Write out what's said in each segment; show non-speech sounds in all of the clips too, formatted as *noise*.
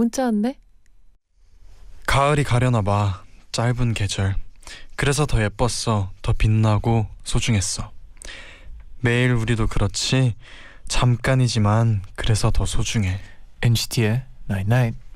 문자 왔네. 가을이 가려나 봐. 짧은 계절. 그래서 더 예뻤어. 더 빛나고 소중했어. 매일 우리도 그렇지. 잠깐이지만 그래서 더 소중해. NCT의 Night Night. Now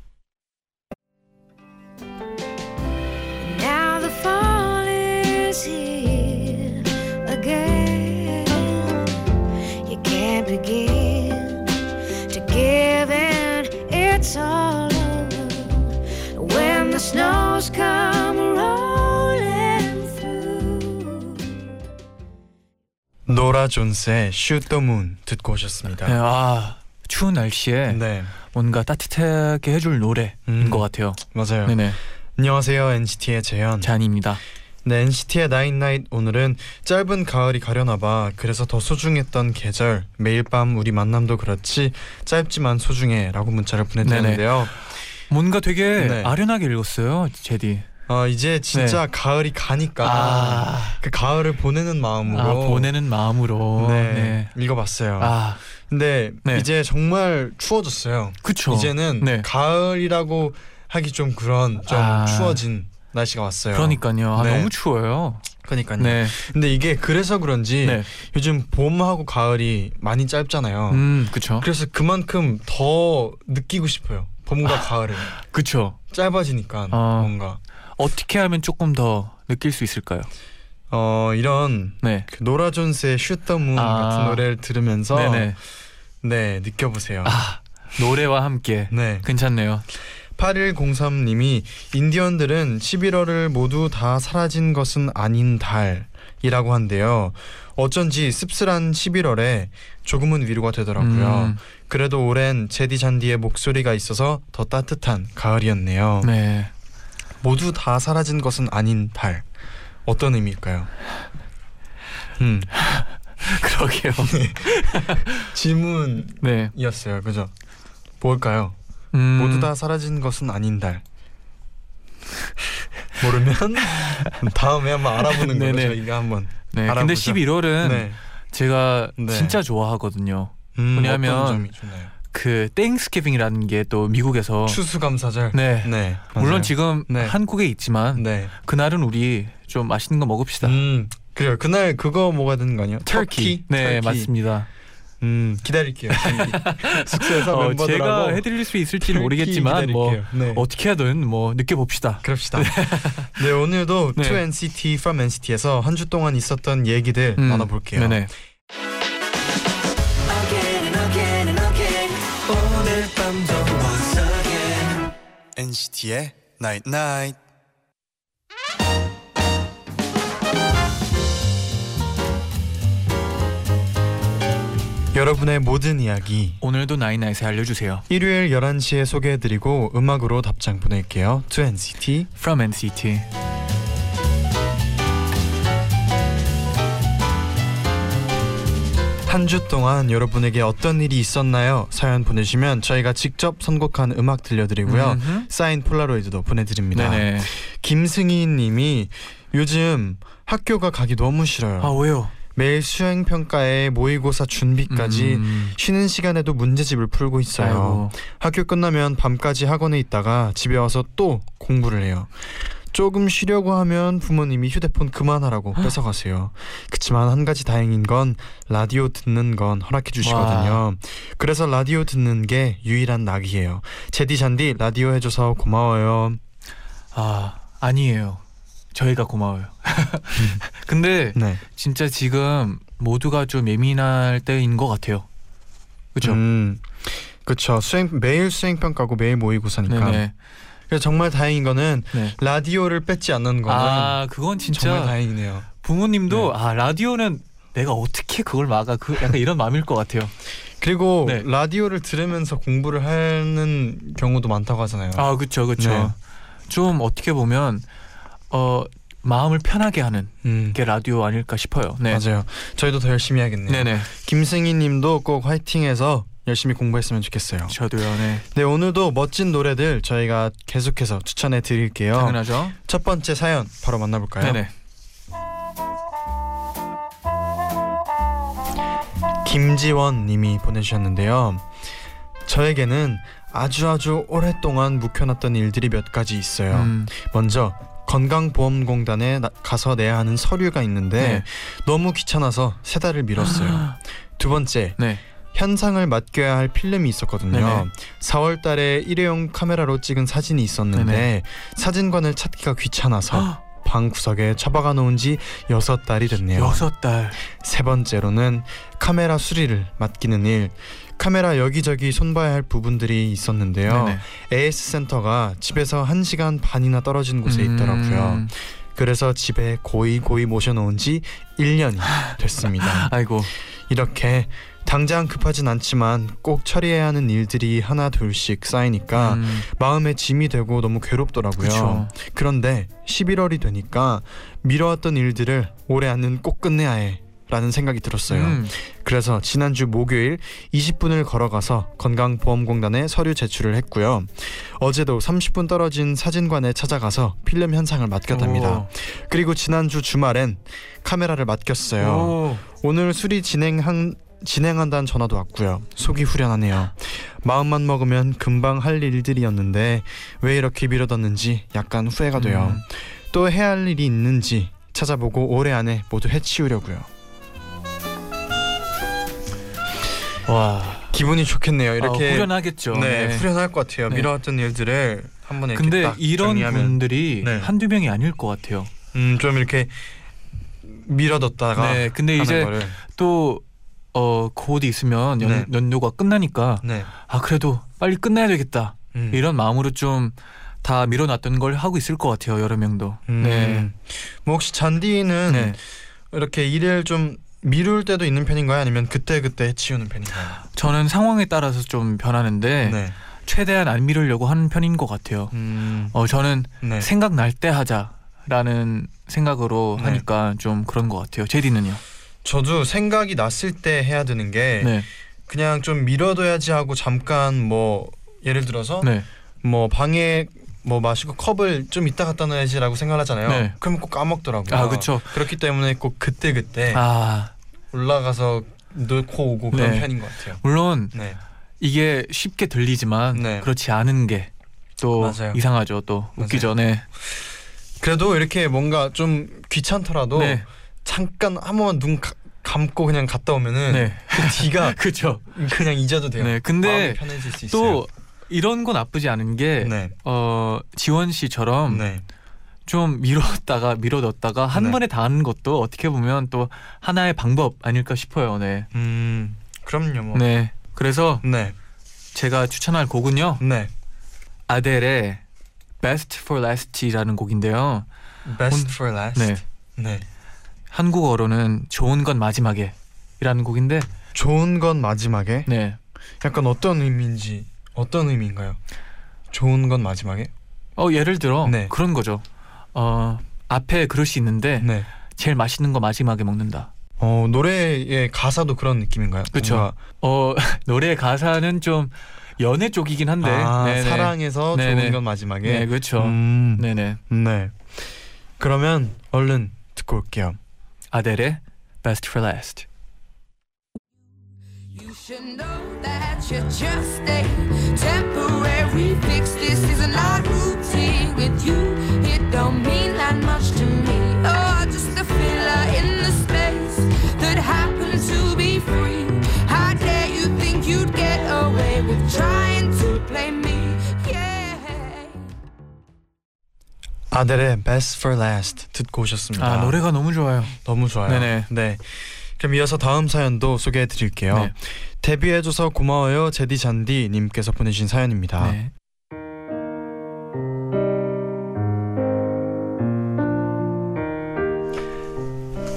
노라 존스의 Shoot the Moon 듣고 오셨습니다. 네, 아 추운 날씨에 네, 뭔가 따뜻하게 해줄 노래인 음. 것 같아요. 맞아요. 네네 안녕하세요 NCT의 재현. 쟈니입니다. 네, NCT의 나인 나잇 오늘은 짧은 가을이 가려나 봐. 그래서 더 소중했던 계절. 매일 밤 우리 만남도 그렇지 짧지만 소중해라고 문자를 보내드렸는데요. 뭔가 되게 네. 아련하게 읽었어요, 제디. 어, 이제 진짜 가을이 가니까 네. 아, 그 가을을 보내는 마음으로 아 보내는 마음으로. 네, 읽어봤어요. 아, 근데 네. 이제 정말 추워졌어요. 그쵸. 이제는 네. 가을이라고 하기 좀 그런 좀 아. 추워진 날씨가 왔어요. 그러니까요. 아, 네. 너무 추워요. 그러니까요. 네. 근데 이게 그래서 그런지 네. 요즘 봄하고 가을이 많이 짧잖아요. 음, 그쵸. 그래서 그만큼 더 느끼고 싶어요. 봄과 가을을 그쵸. 짧아지니까 아. 뭔가 어떻게 하면 조금 더 느낄 수 있을까요? 어 이런 네. 그 노라 존스의 슈터문 아. 같은 노래를 들으면서 네네. 네 느껴보세요. 아, 노래와 함께. 네. 괜찮네요. 8103님이 인디언들은 11월을 모두 다 사라진 것은 아닌 달이라고 한대요. 어쩐지 씁쓸한 11월에 조금은 위로가 되더라고요. 음, 그래도 올해는 제디 잔디의 목소리가 있어서 더 따뜻한 가을이었네요. 네. 모두 다 사라진 것은 아닌 달. 어떤 의미일까요? 음, *laughs* 그러게요. *laughs* 질문이었어요. 네. 그죠? 뭘까요? 음, 모두 다 사라진 것은 아닌 달. 모르면 *laughs* 다음에 한번 알아보는 네네. 저희가 한번. 네. 근데 알아보죠. 11월은 네. 제가 네. 진짜 좋아하거든요. 음, 왜냐하면? 그 땡스기빙이라는 게 또 미국에서 추수감사절. 네. 네. 물론. 지금 네. 한국에 있지만 네. 그날은 우리 좀 맛있는 거 먹읍시다. 음 그래요. 그날 그거 먹어야 되는 거 아니에요? 터키. 네, 터키. 맞습니다. 음 기다릴게요. *laughs* 숙소에서 어, 제가 해드릴 수 있을지는 모르겠지만 뭐 기다릴게요. 네. 어떻게 하든 뭐 느껴봅시다. 그럽시다. 네 오늘도 네. To NCT from NCT에서 한 주 동안 있었던 얘기들 음, 나눠볼게요. 네네. NCT의 Night Night. 여러분의 모든 이야기 오늘도 나인나잇에 알려주세요. 일요일 11시에 소개해드리고 음악으로 답장 보낼게요. To NCT From NCT. 한 주 동안 여러분에게 어떤 일이 있었나요? 사연 보내시면 저희가 직접 선곡한 음악 들려드리고요. 음흠. 사인 폴라로이드도 보내드립니다. 네네. 김승희 님이 요즘 학교가 가기 너무 싫어요. 아 왜요? 매일 수행 평가에 모의고사 준비까지 음, 쉬는 시간에도 문제집을 풀고 있어요. 아이고. 학교 끝나면 밤까지 학원에 있다가 집에 와서 또 공부를 해요. 조금 쉬려고 하면 부모님이 휴대폰 그만하라고 뺏어가세요. 그치만 한 가지 다행인 건 라디오 듣는 건 허락해 주시거든요. 그래서 라디오 듣는 게 유일한 낙이에요. 제디 잔디 라디오 해줘서 고마워요. 아 아니에요. 저희가 고마워요. *laughs* 근데 네. 진짜 지금 모두가 좀 예민할 때인 것 같아요. 그렇죠? 음, 그쵸. 수행 매일 수행 평가고 매일 모의고사니까. 네네. 그래서 정말 다행인 거는 네. 라디오를 뺏지 않는 거는 아 그건 진짜 정말 다행이네요. 부모님도 아 라디오는 내가 어떻게 그걸 막아? 그 약간 이런 마음일 것 같아요. 그리고 네. 라디오를 들으면서 공부를 하는 경우도 많다고 하잖아요. 아 그렇죠, 그렇죠. 네. 좀 어떻게 보면 어 마음을 편하게 하는 음, 게 라디오 아닐까 싶어요. 네. 맞아요. 저희도 더 열심히 해야겠네요. 네네. 김승희님도 꼭 화이팅해서 열심히 공부했으면 좋겠어요. 저도요. 네. 네 오늘도 멋진 노래들 저희가 계속해서 추천해 드릴게요. 당연하죠. 첫 번째 사연 바로 만나볼까요? 네네. 김지원 님이 보내주셨는데요. 저에게는 아주 아주 오랫동안 묵혀놨던 일들이 몇 가지 있어요. 음, 먼저 건강보험공단에 나- 가서 내야 하는 서류가 있는데 네. 너무 귀찮아서 세 달을 미뤘어요. *gasps* 두 번째 네. 현상을 맡겨야 할 필름이 있었거든요. 네네. 4월 달에 일회용 카메라로 찍은 사진이 있었는데 네네. 사진관을 찾기가 귀찮아서 방 구석에 처박아 놓은 지 여섯 달이 됐네요. 여섯 달. 세 번째로는 카메라 수리를 맡기는 일. 카메라 여기저기 손봐야 할 부분들이 있었는데요. 네네. AS 센터가 집에서 한 시간 반이나 떨어진 곳에 있더라고요. 음, 그래서 집에 고이 고이 모셔놓은 지 1년이 됐습니다. 아이고. 이렇게 당장 급하진 않지만 꼭 처리해야 하는 일들이 하나 둘씩 쌓이니까 음, 마음에 짐이 되고 너무 괴롭더라고요. 그렇죠. 그런데 11월이 되니까 미뤄왔던 일들을 올해 안은 꼭 끝내야 해. 라는 생각이 들었어요. 음, 그래서 지난주 목요일 20분을 걸어가서 건강보험공단에 서류 제출을 했고요. 어제도 30분 떨어진 사진관에 찾아가서 필름 현상을 맡겼답니다. 그리고 지난주 주말엔 카메라를 맡겼어요. 오. 오늘 수리 진행한 진행한다는 전화도 왔고요. 속이 후련하네요. 마음만 먹으면 금방 할 일들이었는데 왜 이렇게 미뤄뒀는지 약간 후회가 돼요. 음. 또 해야 할 일이 있는지 찾아보고 올해 안에 모두 해치우려고요. 와. 기분이 좋겠네요. 이렇게 아, 후련하겠죠. 네, 후련할 것 같아요. 네. 미뤄왔던 일들을 한 번에 근데 딱 이런 정리하면 분들이 네. 한두 명이 아닐 것 같아요. 음, 좀 이렇게 미뤄뒀다가 네, 근데 이제 거를 또 어, 곧 있으면 연, 네. 연도가 끝나니까 네. 아 그래도 빨리 끝내야 되겠다 음. 이런 마음으로 좀 다 밀어놨던 걸 하고 있을 것 같아요 여러 명도. 음. 네. 뭐 혹시 잔디는 네. 이렇게 일을 좀 미룰 때도 있는 편인가요? 아니면 그때 그때 해치우는 편인가요? 저는 상황에 따라서 좀 변하는데 네. 최대한 안 미루려고 하는 편인 것 같아요. 음. 어 저는 네. 생각날 때 하자라는 생각으로 네. 하니까 좀 그런 것 같아요. 제디는요? 저도 생각이 났을 때 해야 되는 게 네. 그냥 좀 미뤄둬야지 하고 잠깐 뭐 예를 들어서 네. 뭐 방에 뭐 마시고 컵을 좀 이따 갖다 놔야지라고 생각하잖아요. 네. 그러면 꼭 까먹더라고요. 아 그렇죠. 그렇기 때문에 꼭 그때 그때 아 올라가서 넣고 오고 그런 네. 편인 것 같아요. 물론 네. 이게 쉽게 들리지만 네. 그렇지 않은 게 또. 이상하죠. 또 맞아요. 웃기죠. 네. 그래도 이렇게 뭔가 좀 귀찮더라도 네. 잠깐 한 번만 눈 가- 감고 그냥 갔다 오면은 네. 그 뒤가 *laughs* 그렇죠. 그냥 잊어도 돼요. 네. 근데. 또 이런 거 나쁘지 않은 게 네. 어, 지원 씨처럼 네. 좀 미뤘다가 미뤄뒀다가 한 네. 번에 다 하는 것도 어떻게 보면 또 하나의 방법 아닐까 싶어요. 네. 음. 그럼요. 뭐. 네. 그래서 네. 제가 추천할 곡은요. 네. 아델의 Best for Last이라는 곡인데요. Best for last. 네. 네. 한국어로는 좋은 건 마지막에이라는 곡인데 좋은 건 마지막에 네. 약간 어떤 의미인지 어떤 의미인가요? 좋은 건 마지막에? 어 예를 들어 네. 그런 거죠. 어 앞에 그릇이 있는데 네. 제일 맛있는 거 마지막에 먹는다. 어 노래의 가사도 그런 느낌인가요? 그쵸. 뭔가, 어 *laughs* 노래 가사는 좀 연애 쪽이긴 한데 아, 네네. 사랑해서 네네. 좋은 건 마지막에. 네 그렇죠. 음, 네네 네. 그러면 얼른 듣고 올게요. Adele, Best for Last. You should know that you're just a temporary fix. This is an odd routine with you. It don't mean that much to me. Oh, just a filler in the space that happened to be free. How dare you think you'd get away with trying? 아델의 Best for Last 듣고 오셨습니다. 아 노래가 너무 좋아요. 너무 좋아요. 네네. 네. 그럼 이어서 다음 사연도 소개해 드릴게요. 네. 데뷔해 줘서 고마워요 제디 잔디 님께서 보내신 사연입니다. 네.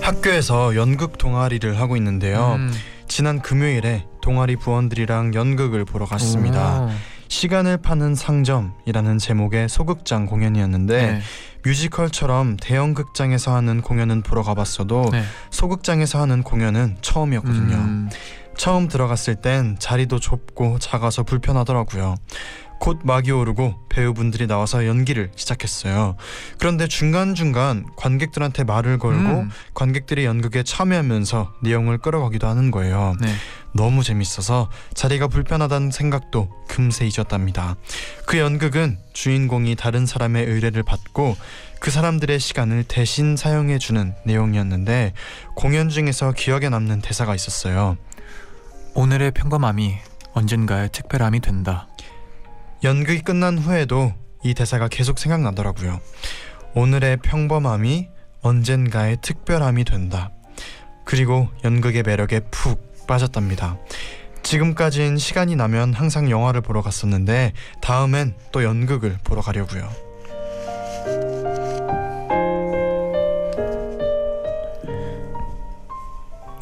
학교에서 연극 동아리를 하고 있는데요. 음. 지난 금요일에 동아리 부원들이랑 연극을 보러 갔습니다. 오. 시간을 파는 상점이라는 제목의 소극장 공연이었는데 네. 뮤지컬처럼 대형 극장에서 하는 공연은 보러 가봤어도 네. 소극장에서 하는 공연은 처음이었거든요. 음. 처음 들어갔을 땐 자리도 좁고 작아서 불편하더라고요. 곧 막이 오르고 배우분들이 나와서 연기를 시작했어요. 그런데 중간중간 관객들한테 말을 걸고 음. 관객들이 연극에 참여하면서 내용을 끌어가기도 하는 거예요. 네. 너무 재밌어서 자리가 불편하다는 생각도 금세 잊었답니다. 그 연극은 주인공이 다른 사람의 의뢰를 받고 그 사람들의 시간을 대신 사용해 주는 내용이었는데 공연 중에서 기억에 남는 대사가 있었어요. 오늘의 평범함이 언젠가의 특별함이 된다. 연극이 끝난 후에도 이 대사가 계속 생각나더라고요. 오늘의 평범함이 언젠가의 특별함이 된다. 그리고 연극의 매력에 푹 빠졌답니다. 지금까진 시간이 나면 항상 영화를 보러 갔었는데 다음엔 또 연극을 보러 가려고요.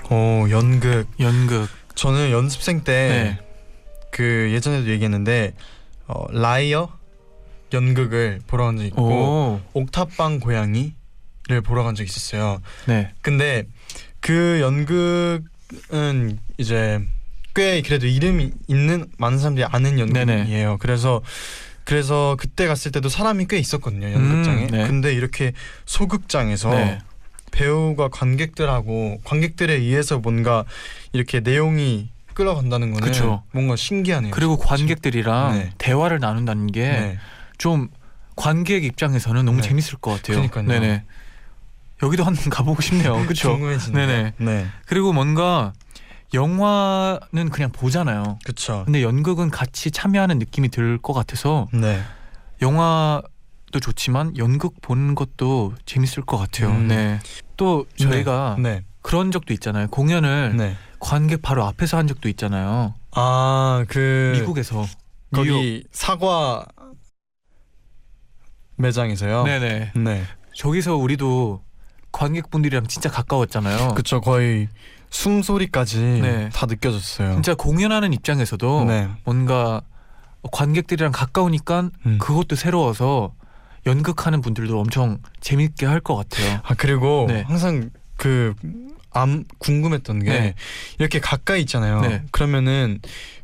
오 연극 연극. 저는 연습생 때 네. 그 예전에도 얘기했는데 어, 라이어 연극을 보러 간 적 있고 오. 옥탑방 고양이를 보러 간 적 있었어요. 네. 근데 그 연극은 이제 꽤 그래도 이름이 있는 많은 사람들이 아는 연극이에요. 그래서 그래서 그때 갔을 때도 사람이 꽤 있었거든요 연극장에. 음, 네. 근데 이렇게 소극장에서 네. 배우가 관객들하고 관객들에 의해서 뭔가 이렇게 내용이 끌어간다는 거는 그쵸. 뭔가 신기하네요. 그리고 관객들이랑 네. 대화를 나눈다는 게 네. 좀 관객 입장에서는 너무 네. 재밌을 것 같아요. 그러니까요. 네네. 여기도 한번 *laughs* 가보고 싶네요. *laughs* 그렇죠. 네네. 네. 그리고 뭔가 영화는 그냥 보잖아요. 그렇죠. 근데 연극은 같이 참여하는 느낌이 들 것 같아서 네. 영화도 좋지만 연극 보는 것도 재밌을 것 같아요. 음. 네. 또 저희가 네. 그런 적도 있잖아요. 공연을 네. 관객 바로 앞에서 한 적도 있잖아요. 아, 그 미국에서 거기 뉴욕. 사과 매장에서요. 네네. 네. 저기서 우리도 관객분들이랑 진짜 가까웠잖아요. 그쵸 거의 숨소리까지 네. 다 느껴졌어요. 진짜 공연하는 입장에서도 네. 뭔가 관객들이랑 가까우니까 음. 그것도 새로워서 연극하는 분들도 엄청 재밌게 할 것 같아요. 아 그리고 네. 항상 그 암 궁금했던 게 네. 이렇게 가까이 있잖아요. 네. 그러면은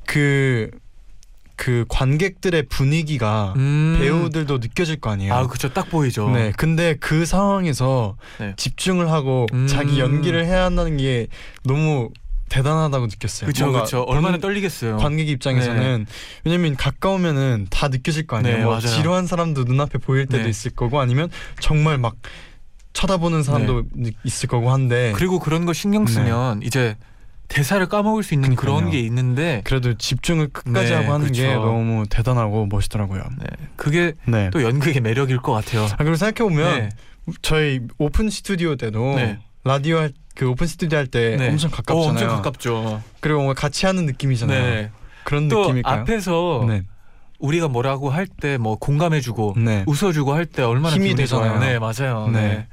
그그 관객들의 분위기가 음. 배우들도 느껴질 거 아니에요. 아 그쵸 딱 보이죠. 네. 근데 그 상황에서 네. 집중을 하고 음. 자기 연기를 해야 한다는 게 너무 대단하다고 느꼈어요. 뭔가 그쵸 얼마나 떨리겠어요. 관객 입장에서는 왜냐면 가까우면은 다 느껴질 거 아니에요. 네, 뭐. 지루한 사람도 눈앞에 보일 때도 네. 있을 거고 아니면 정말 막 쳐다보는 사람도 있을 거고 한데 그리고 그런 거 신경 쓰면 이제 대사를 까먹을 수 있는 그런 네. 그러니까요. 게 있는데 그래도 집중을 끝까지 네, 하고 하는 게 그쵸. 너무 대단하고 멋있더라고요. 네, 그게 네. 또 연극의 매력일 것 같아요. 아 그리고 생각해 보면 네. 저희 오픈 스튜디오 때도 네. 라디오 할, 그 오픈 스튜디오 할때 네. 엄청 어, 가깝잖아요. 엄청 가깝죠. 그리고 뭔가 같이 하는 느낌이잖아요. 네. 그런 또 느낌일까요? 앞에서 네. 우리가 뭐라고 할 때 뭐 공감해주고 네. 웃어주고 할 때 얼마나 힘이. 되잖아요. 네 맞아요. 네. 네.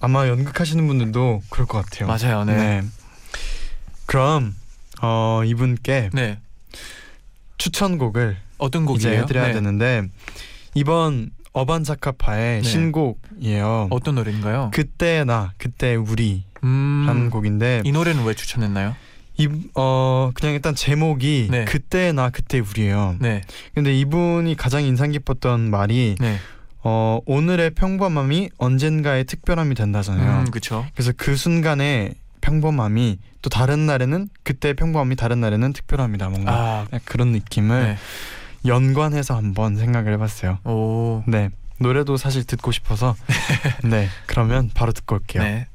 아마 연극하시는 분들도 그럴 것 같아요. 맞아요. 네. 그럼 어, 이분께 네. 추천곡을 어떤 곡이에요? 해드려야 네. 되는데 이번 어반자카파의 네. 신곡이에요. 어떤 노래인가요? 그때 나 그때 우리라는 음, 곡인데 이 노래는 왜 추천했나요? 이어 그냥 일단 제목이 네. 그때 나 그때 우리예요. 네. 근데 이분이 가장 인상 깊었던 말이 네. 어 오늘의 평범함이 언젠가의 특별함이 된다잖아요. 음, 그렇죠. 그래서 그 순간의 평범함이 또 다른 날에는 그때 평범함이 다른 날에는 특별합니다. 뭔가 아, 그런 느낌을 네. 연관해서 한번 생각을 해봤어요. 오. 네 노래도 사실 듣고 싶어서 *laughs* 네 그러면 바로 듣고 올게요. 네.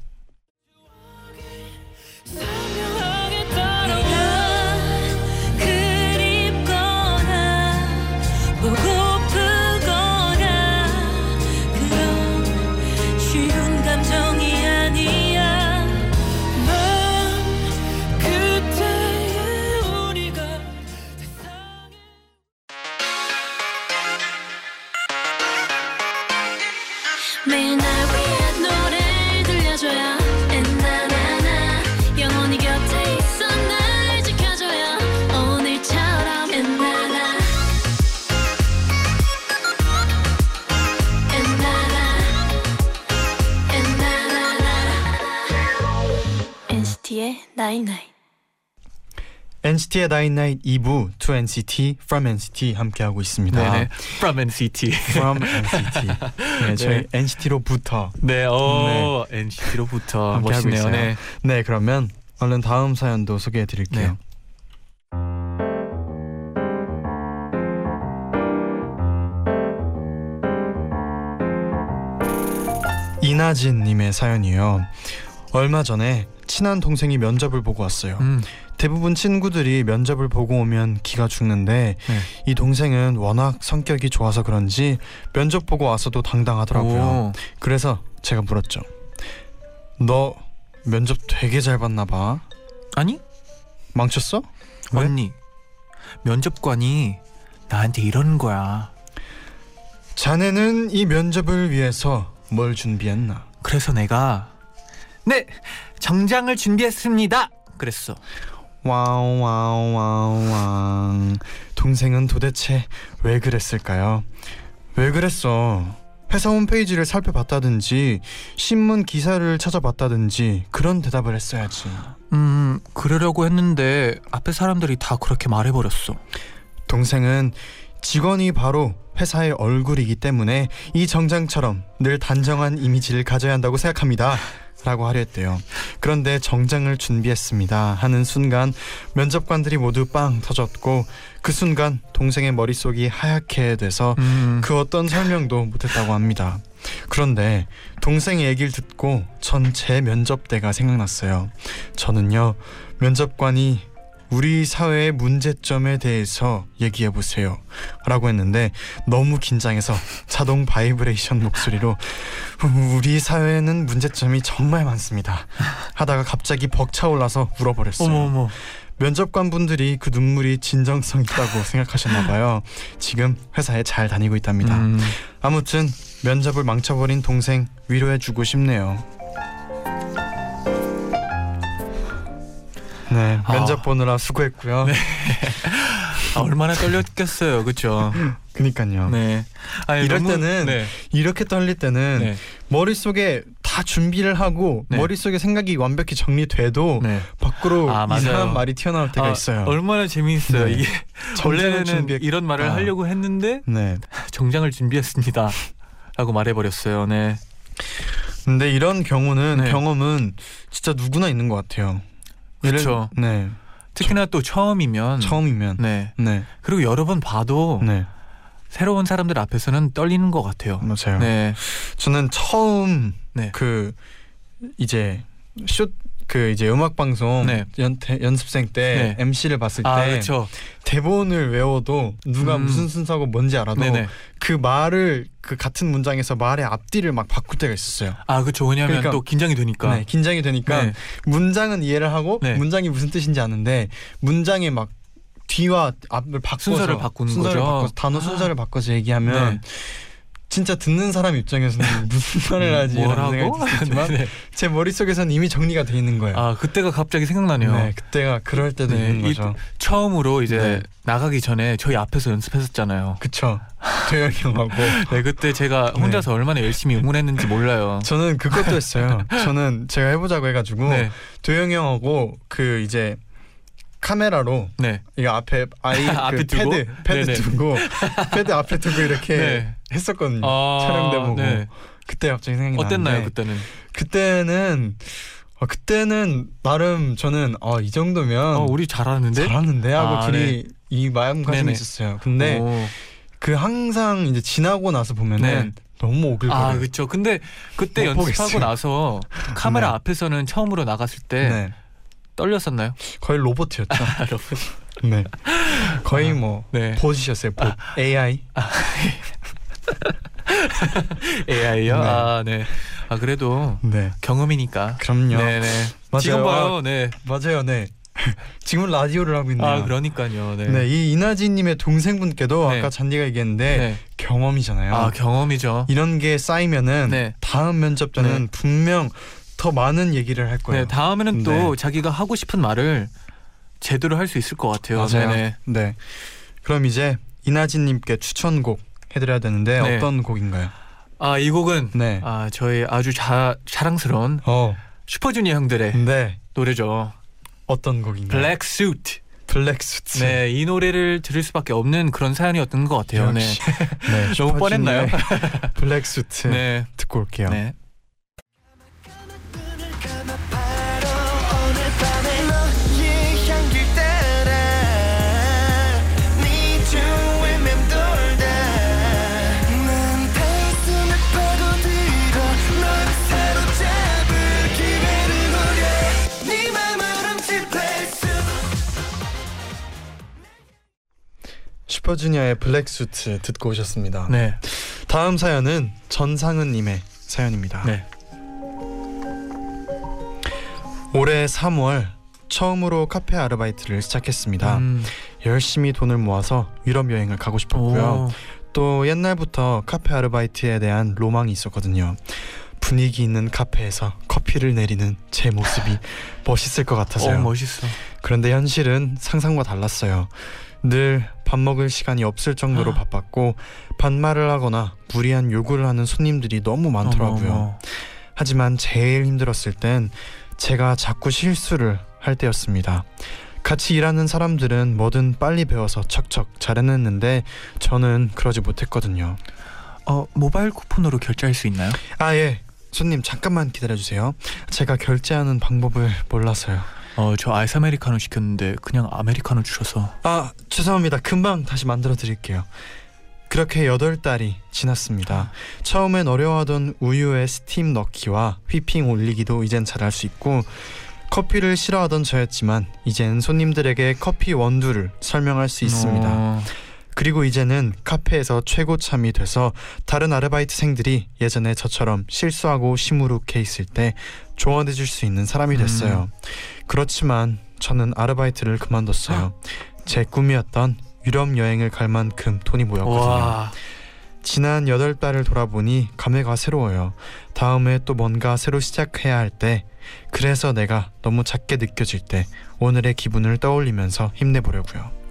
Night. NCT의 다인나잇 2부 To NCT From NCT 함께 하고 있습니다. 네네. From NCT. From NCT. *laughs* 네, 저희 네. NCT로부터 네, 어, NCT로부터 함께 하고 멋있네요. 있어요. 네. 네, 그러면 얼른 다음 사연도 소개해 드릴게요. 이나진 님의 사연이요. 얼마 전에 친한 동생이 면접을 보고 왔어요. 음, 대부분 친구들이 면접을 보고 오면 기가 죽는데 네. 이 동생은 워낙 성격이 좋아서 그런지 면접 보고 와서도 당당하더라고요. 오, 그래서 제가 물었죠. 너 면접 되게 잘 봤나 봐. 아니 망쳤어? 왜? 언니 면접관이 나한테 이러는 거야. 자네는 이 면접을 위해서 뭘 준비했나? 그래서 내가 네 정장을 준비했습니다. 그랬어. wow wow wow wow. 동생은 도대체 왜 그랬을까요? 왜 그랬어? 회사 홈페이지를 살펴봤다든지 신문 기사를 찾아봤다든지 그런 대답을 했어야지. 음 그러려고 했는데 앞에 사람들이 다 그렇게 말해버렸어. 동생은 직원이 바로 회사의 얼굴이기 때문에 이 정장처럼 늘 단정한 이미지를 가져야 한다고 생각합니다. 라고 하려 했대요. 그런데 정장을 준비했습니다. 하는 순간 면접관들이 모두 빵 터졌고 그 순간 동생의 머릿속이 하얗게 돼서 음, 그 어떤 설명도 못했다고 합니다. 그런데 동생의 얘기를 듣고 전 제 면접 때가 생각났어요. 저는요 면접관이 우리 사회의 문제점에 대해서 얘기해 보세요. 라고 했는데 너무 긴장해서 자동 바이브레이션 목소리로 우리 사회에는 문제점이 정말 많습니다. 하다가 갑자기 벅차올라서 울어버렸어요. 어머 어머. 면접관 분들이 그 눈물이 진정성 있다고 생각하셨나 봐요. 지금 회사에 잘 다니고 있답니다. 음, 아무튼 면접을 망쳐버린 동생 위로해주고 싶네요. 네, 아. 면접 보느라 수고했고요. 아, 얼마나 떨렸겠어요, 그렇죠? 그니까요. 네. 아니, 이럴 너무- 때는 네. 이렇게 떨릴 때는 네. 머릿속에 다 준비를 하고 네. 머릿속에 생각이 완벽히 정리돼도 네. 밖으로 아. 이상한 말이 튀어나올 때가 아, 있어요. 얼마나 재미있어요. 네. 이게 원래는 준비했- 이런 말을 아. 하려고 했는데 네. 정장을 준비했습니다. 라고 말해 버렸어요. 네. 근데 이런 경우는 네. 경험은 진짜 누구나 있는 것 같아요. 그렇죠. 네. 특히나 또 처음이면 처음이면. 네. 네. 그리고 여러 번 봐도 네. 새로운 사람들 앞에서는 떨리는 것 같아요. 맞아요. 네. 저는 처음 네. 그 이제 쇼 그 이제 음악 방송 네. 연, 연습생 때 네. MC를 봤을 때 아, 그렇죠. 대본을 외워도 누가 음. 무슨 순서고 뭔지 알아도 네네. 그 말을 그 같은 문장에서 말의 앞뒤를 막 바꿀 때가 있었어요. 아, 그렇죠. 왜냐면 그러니까- 또 긴장이 되니까. 네, 긴장이 되니까 네. 문장은 이해를 하고 네. 문장이 무슨 뜻인지 아는데 문장의 막 뒤와 앞을 바꿔서 순서를 바꾸는 순서를 거죠. 바꿔서 단어 순서를 바꿔서 얘기하면 네. 진짜 듣는 사람 입장에서는 *laughs* 무슨 말을 하지 라는 뭐라고? 생각이 들었지만 네. 제 머릿속에서는 이미 정리가 돼 있는 거예요. 아, 그때가 갑자기 생각나네요. 네, 그때가 그럴 때도 네, 있는 이- 거죠. 처음으로 이제 네. 나가기 전에 저희 앞에서 연습했었잖아요. 그쵸. *laughs* 도영이 형하고 네, 그때 제가 혼자서 얼마나 열심히 응원했는지 몰라요. *laughs* 저는 그것도 했어요. 저는 제가 해보자고 해가지고 네, 도영이 형하고 그 이제 카메라로 네, 이거 앞에 아이 앞에 그 두고? 패드 패드 네네. 두고 패드 앞에 두고 이렇게 네. 했었거든요. 아, 촬영 대보고 네. 그때 갑자기 생각이 어땠나요 나는데 그때는? 그때는 어, 그때는 나름 저는 어, 이 정도면 어, 우리 잘하는데? 잘하는데 하고 아, 둘이 이 마음가짐이. 있었어요. 근데 오. 그 항상 이제 지나고 나서 보면은 네. 너무 오글거려요. 아, 그렇죠. 근데 그때 못 연습하고 보겠어요. 나서 *laughs* 카메라 네. 앞에서는 처음으로 나갔을 때 네. 떨렸었나요? 거의 로봇이었죠. *laughs* 여러분. 네. 거의 뭐 네. 보시셨어요. 보 AI. *laughs* AI요? 네. 아, 네. 아, 그래도 네. 경험이니까. 그럼요. 네, 네. 맞아요. 지금 봐요. 네. 맞아요. 네. *laughs* 지금 라디오를 하고 있네요. 아, 그러니까요. 네. 네, 이 이나지 님의 동생분께도 네. 아까 잔디가 얘기했는데 네. 경험이잖아요. 아, 경험이죠. 이런 게 쌓이면은 네. 다음 면접 때는 네. 분명 더 많은 얘기를 할 거예요. 네, 다음에는 또 네. 자기가 하고 싶은 말을 제대로 할 수 있을 것 같아요. 맞아요. 네네. 네. 그럼 이제 이나진님께 추천곡 해드려야 되는데 네. 어떤 곡인가요? 아, 이 곡은 네. 아, 저희 아주 자, 자랑스러운 어. 슈퍼주니어 형들의 네. 노래죠. 어떤 곡인가요? Black Suit. Black Suit. 네, 이 노래를 들을 수밖에 없는 그런 사연이었던 것 같아요. 네. 역시. 네, 너무 뻔했나요? Black Suit *laughs* 네. 듣고 올게요. 네. 슈퍼주니어의 블랙 수트 듣고 오셨습니다. 네. 다음 사연은 전상은님의 사연입니다. 네. 올해 3월 처음으로 카페 아르바이트를 시작했습니다. 음, 열심히 돈을 모아서 유럽 여행을 가고 싶었고요. 오. 또 옛날부터 카페 아르바이트에 대한 로망이 있었거든요. 분위기 있는 카페에서 커피를 내리는 제 모습이 *laughs* 멋있을 것 같아서요. 어, 멋있어. 그런데 현실은 상상과 달랐어요. 늘 밥 먹을 시간이 없을 정도로 아. 바빴고 반말을 하거나 무리한 요구를 하는 손님들이 너무 많더라고요. 어머, 하지만 제일 힘들었을 땐 제가 자꾸 실수를 할 때였습니다. 같이 일하는 사람들은 뭐든 빨리 배워서 척척 잘해냈는데 저는 그러지 못했거든요. 어, 모바일 쿠폰으로 결제할 수 있나요? 아 예. 손님 잠깐만 기다려 주세요. 제가 결제하는 방법을 몰라서요. 어, 저 아이스 아메리카노 시켰는데 그냥 아메리카노 주셔서. 아 죄송합니다. 금방 다시 만들어 드릴게요. 그렇게 여덟 달이 지났습니다. 처음엔 어려워하던 우유에 스팀 넣기와 whipping 올리기도 이젠 잘할 수 있고 커피를 싫어하던 저였지만 이젠 손님들에게 커피 원두를 설명할 수 있습니다. 어, 그리고 이제는 카페에서 최고참이 돼서 다른 아르바이트생들이 예전에 저처럼 실수하고 시무룩해 있을 때 조언해 줄 수 있는 사람이 됐어요. 그렇지만 저는 아르바이트를 그만뒀어요. 제 꿈이었던 유럽 여행을 갈 만큼 돈이 모였거든요. 와. 지난 여덟 달을 돌아보니 감회가 새로워요. 다음에 또 뭔가 새로 시작해야 할 때, 그래서 내가 너무 작게 느껴질 때 오늘의 기분을 떠올리면서 힘내보려고요.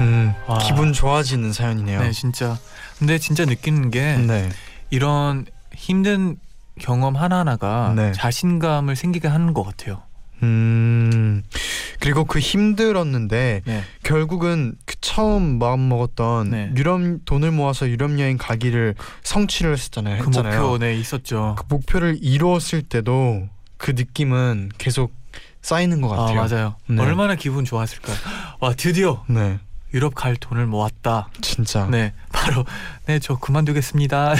음, 와. 기분 좋아지는 사연이네요. 네, 진짜. 근데 진짜 느끼는 게 네, 이런 힘든 경험 하나하나가 네. 자신감을 생기게 하는 것 같아요. 음, 그리고 그 힘들었는데 네. 결국은 그 처음 마음 먹었던 네. 유럽 돈을 모아서 유럽 여행 가기를 성취를 했잖아요. 그 했잖아요. 목표 네 있었죠. 그 목표를 이루었을 때도 그 느낌은 계속 쌓이는 것아 같아요. 맞아요. 네. 얼마나 기분 좋았을까요. 와 드디어 네, 유럽 갈 돈을 모았다. 진짜 네 바로 네 저 그만두겠습니다.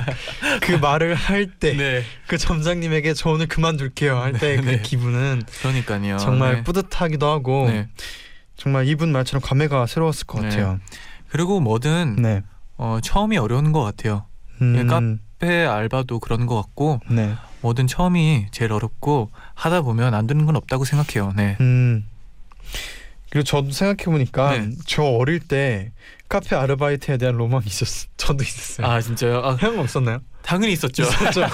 *laughs* 그 말을 할때그네 점장님에게 저 오늘 그만둘게요 할 때그 네. 기분은 그러니까요. 정말 네. 뿌듯하기도 하고 네. 정말 이분 말처럼 감회가 새로웠을 것 네. 같아요. 그리고 뭐든 네, 어, 처음이 어려운 것 같아요. 음, 카페 알바도 그런 것 같고 네, 뭐든 처음이 제일 어렵고 하다 보면 안 되는 건 없다고 생각해요. 네. 음. 그리고 저도 생각해 보니까 네. 저 어릴 때 카페 아르바이트에 대한 로망이 있었어. 저도 있었어요. 아 진짜요? 아, 형 없었나요? 당연히 있었죠. 있었죠.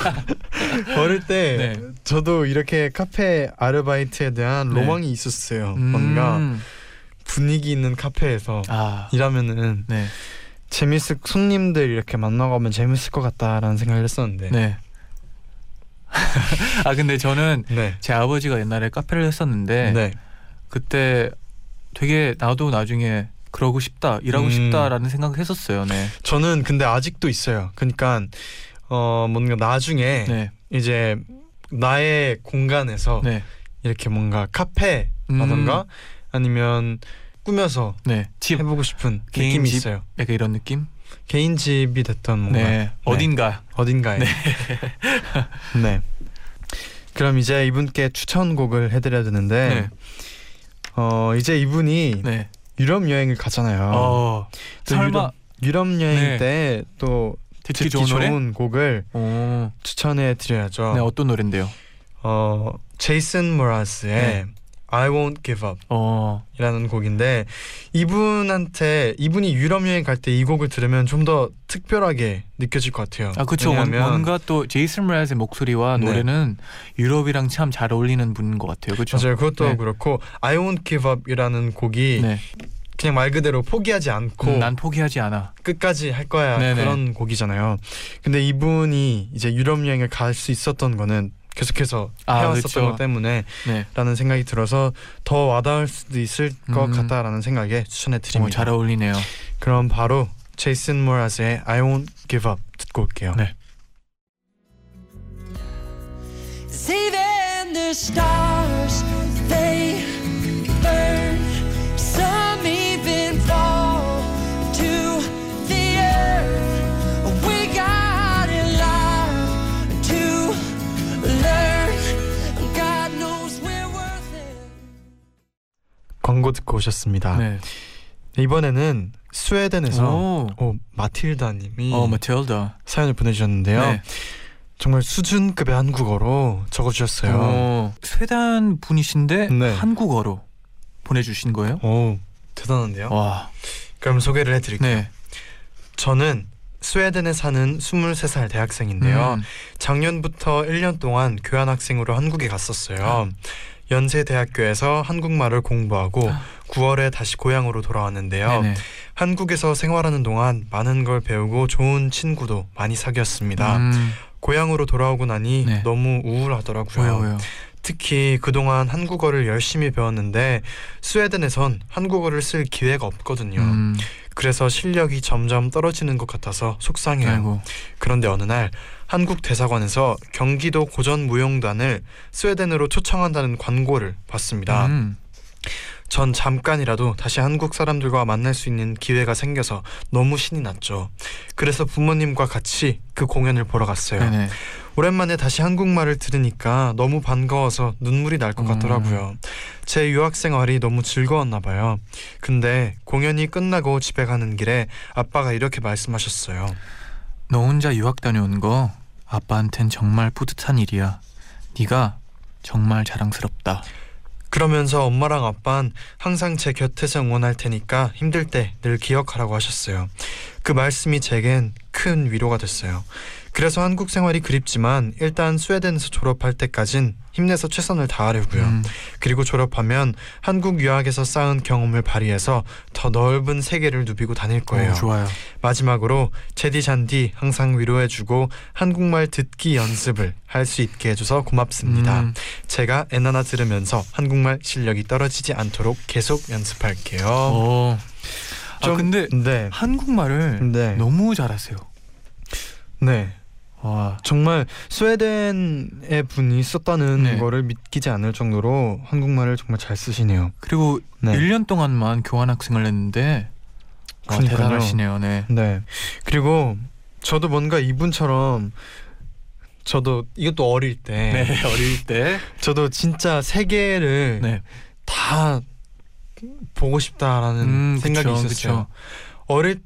*laughs* 어릴 때 네. 저도 이렇게 카페 아르바이트에 대한 네. 로망이 있었어요. 음. 뭔가 분위기 있는 카페에서 아 일하면은 네. 재밌을 손님들 이렇게 만나가면 재밌을 것 같다라는 생각을 했었는데. 네. 아 근데 저는 네. 제 아버지가 옛날에 카페를 했었는데 네. 그때 되게 나도 나중에 그러고 싶다 일하고 음. 싶다라는 생각을 했었어요. 네. 저는 근데 아직도 있어요. 그러니까 어 뭔가 나중에 네. 이제 나의 공간에서 네. 이렇게 뭔가 카페라던가 음. 아니면 꾸며서 네. 집 해보고 싶은 개인 느낌이 집? 있어요. 약간 이런 느낌? 개인 집이 됐던 뭔가 네. 어딘가. 어딘가에. *laughs* 네. 그럼 이제 이분께 추천곡을 해드려야 되는데 네. 어 이제 이분이 네. 유럽 여행을 가잖아요. 어. 또 설마 유럽, 유럽 여행 네. 때또 듣기, 좋은? 좋은 곡을 오. 추천해 드려야죠. 네, 어떤 노래인데요? 어 제이슨 모라스의 네. I Won't Give Up 어. 이라는 곡인데 이분한테 이분이 유럽 여행 갈 때 이 곡을 들으면 좀 더 특별하게 느껴질 것 같아요. 아 그렇죠. 뭔가 또 제이슨 브라즈의 목소리와 네. 노래는 유럽이랑 참 잘 어울리는 분인 것 같아요. 그렇죠? 맞아요. 그것도 네. 그렇고 I Won't Give Up이라는 곡이 네. 그냥 말 그대로 포기하지 않고 음, 난 포기하지 않아. 끝까지 할 거야 네네. 그런 곡이잖아요. 근데 이분이 이제 유럽 여행을 갈 수 있었던 거는 계속해서 아, 해왔었던 그쵸. 것 때문에 네. 라는 생각이 들어서 더 와닿을 수도 있을 것 음. 같다라는 생각에 추천해 어, 드립니다. 잘 어울리네요. 그럼 바로 제이슨 모라즈의 I Won't Give Up 듣고 올게요. 네. Even the stars, they burn. 광고 듣고 오셨습니다. 네. 이번에는 스웨덴에서 오. 어, 마틸다님이 어, 마틸다. 사연을 보내주셨는데요. 네. 정말 수준급의 한국어로 적어주셨어요. 어, 스웨덴 분이신데 네. 한국어로 보내주신 거예요? 오 대단한데요. 와. 그럼 소개를 해드릴게요. 네. 저는 스웨덴에 사는 23살 대학생인데요. 음. 작년부터 1년 동안 교환학생으로 한국에 갔었어요. 연세대학교에서 한국말을 공부하고 9월에 다시 고향으로 돌아왔는데요. 아. 네네. 한국에서 생활하는 동안 많은 걸 배우고 좋은 친구도 많이 사귀었습니다. 음, 고향으로 돌아오고 나니 네. 너무 우울하더라고요. 왜요, 왜요? 특히 그동안 한국어를 열심히 배웠는데 스웨덴에선 한국어를 쓸 기회가 없거든요. 음, 그래서 실력이 점점 떨어지는 것 같아서 속상해요. 아이고. 그런데 어느 날 한국 대사관에서 경기도 고전 무용단을 스웨덴으로 초청한다는 광고를 봤습니다. 음, 전 잠깐이라도 다시 한국 사람들과 만날 수 있는 기회가 생겨서 너무 신이 났죠. 그래서 부모님과 같이 그 공연을 보러 갔어요. 네네. 오랜만에 다시 한국말을 들으니까 너무 반가워서 눈물이 날것 음. 같더라고요. 제 유학 생활이 너무 즐거웠나 봐요. 근데 공연이 끝나고 집에 가는 길에 아빠가 이렇게 말씀하셨어요. 너 혼자 유학 다녀온 거 아빠한텐 정말 뿌듯한 일이야. 네가 정말 자랑스럽다. 그러면서 엄마랑 아빠는 항상 제 곁에서 응원할 테니까 힘들 때 늘 기억하라고 하셨어요. 그 말씀이 제겐 큰 위로가 됐어요. 그래서 한국 생활이 그립지만 일단 스웨덴에서 졸업할 때까진 힘내서 최선을 다하려고요. 음, 그리고 졸업하면 한국 유학에서 쌓은 경험을 발휘해서 더 넓은 세계를 누비고 다닐 거예요. 어, 좋아요. 마지막으로 제디 잔디 항상 위로해주고 한국말 듣기 연습을 할 수 있게 해줘서 고맙습니다. 음, 제가 엔나나 들으면서 한국말 실력이 떨어지지 않도록 계속 연습할게요. 어. 아 좀- 근데 네, 한국말을 네, 너무 잘하세요. 네. 와. 정말 스웨덴의 분이 썼다는 네. 거를 믿기지 않을 정도로 한국말을 정말 잘 쓰시네요. 그리고 네. 1년 동안만 교환 학생을 했는데 와, 그러니까요. 대단하시네요. 네. 네. 그리고 저도 뭔가 이분처럼 저도 이것도 어릴 때 네, *laughs* 어릴 때. 저도 진짜 세계를 네. 다 보고 싶다라는 음, 생각이 그쵸, 있었어요. 어릴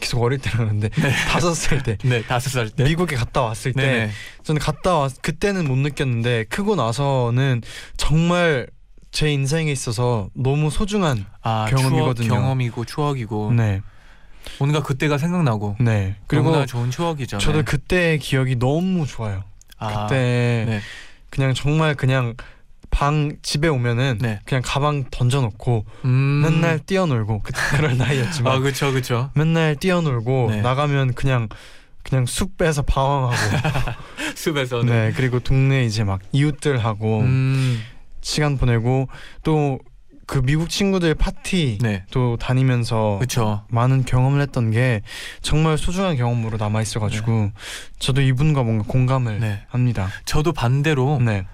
계속 어릴 때라는데 다섯 살 때 네, 다섯 살 때. 미국에 갔다 왔을 때 네. 저는 갔다 왔 그때는 못 느꼈는데 크고 나서는 정말 제 인생에 있어서 너무 소중한 아, 경험이거든요. 추억, 경험이고 추억이고 네. 뭔가 그때가 생각나고 네. 그리고 좋은 추억이죠. 저도 네. 그때의 기억이 너무 좋아요. 아, 그때 네. 그냥 정말 그냥 방 집에 오면은 네. 그냥 가방 던져놓고 음. 맨날 뛰어놀고 그, *laughs* 그럴 나이였지만 아, 그렇죠. 그렇죠. 맨날 뛰어놀고 네. 나가면 그냥 그냥 숲에서 방황하고 *laughs* 숲에서 네 그리고 동네 이제 막 이웃들하고 음. 시간 보내고 또 그 미국 친구들 파티 네. 또 다니면서 그렇죠. 많은 경험을 했던 게 정말 소중한 경험으로 남아 있어가지고 저도 이분과 뭔가 공감을 네. 합니다. 저도 반대로 네,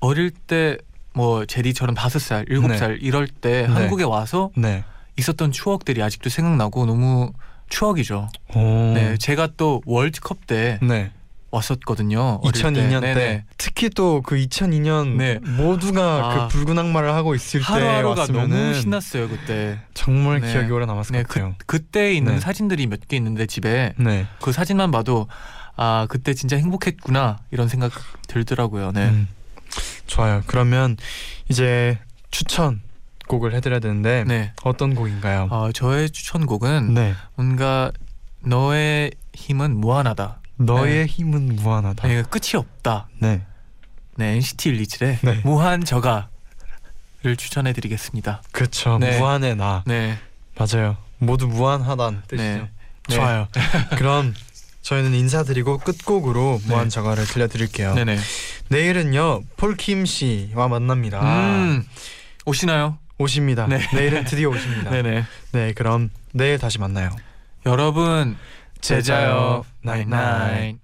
어릴 때 뭐 제디처럼 다섯 살, 일곱 네. 살 이럴 때 네. 한국에 와서 네, 있었던 추억들이 아직도 생각나고 너무 추억이죠. 오, 네, 제가 또 월드컵 때 네. 왔었거든요. 어릴 2002년 때, 네네. 특히 또 그 2002년 네. 모두가 아. 그 붉은 악마를 하고 있을 때 왔으면은 너무 신났어요 그때. 정말 네. 기억이 오래 남았을 네, 것 같아요. 그 그때 있는 네. 사진들이 몇 개 있는데 집에 네, 그 사진만 봐도 아 그때 진짜 행복했구나 이런 생각 들더라고요. 네. 음, 좋아요. 그러면 이제 추천 곡을 해드려야 되는데 네. 어떤 곡인가요? 어, 저의 추천곡은 네, 뭔가 너의 힘은 무한하다. 너의 힘은 무한하다. 네, 끝이 없다. 네, 네, NCT 127의 네. 무한 저가 추천해드리겠습니다. 네. 무한의 나 네, 맞아요 모두 뜻이죠 네. 네. 좋아요 그럼 *laughs* 저희는 인사드리고 끝곡으로 무한 저가를 들려드릴게요 네네. 내일은요 폴킴 씨와 만납니다 음, 오시나요? 오십니다 네. 내일은 드디어 오십니다 *laughs* 네네. 네 그럼 내일 다시 만나요 여러분 제자요 제자요. 나잇나잇.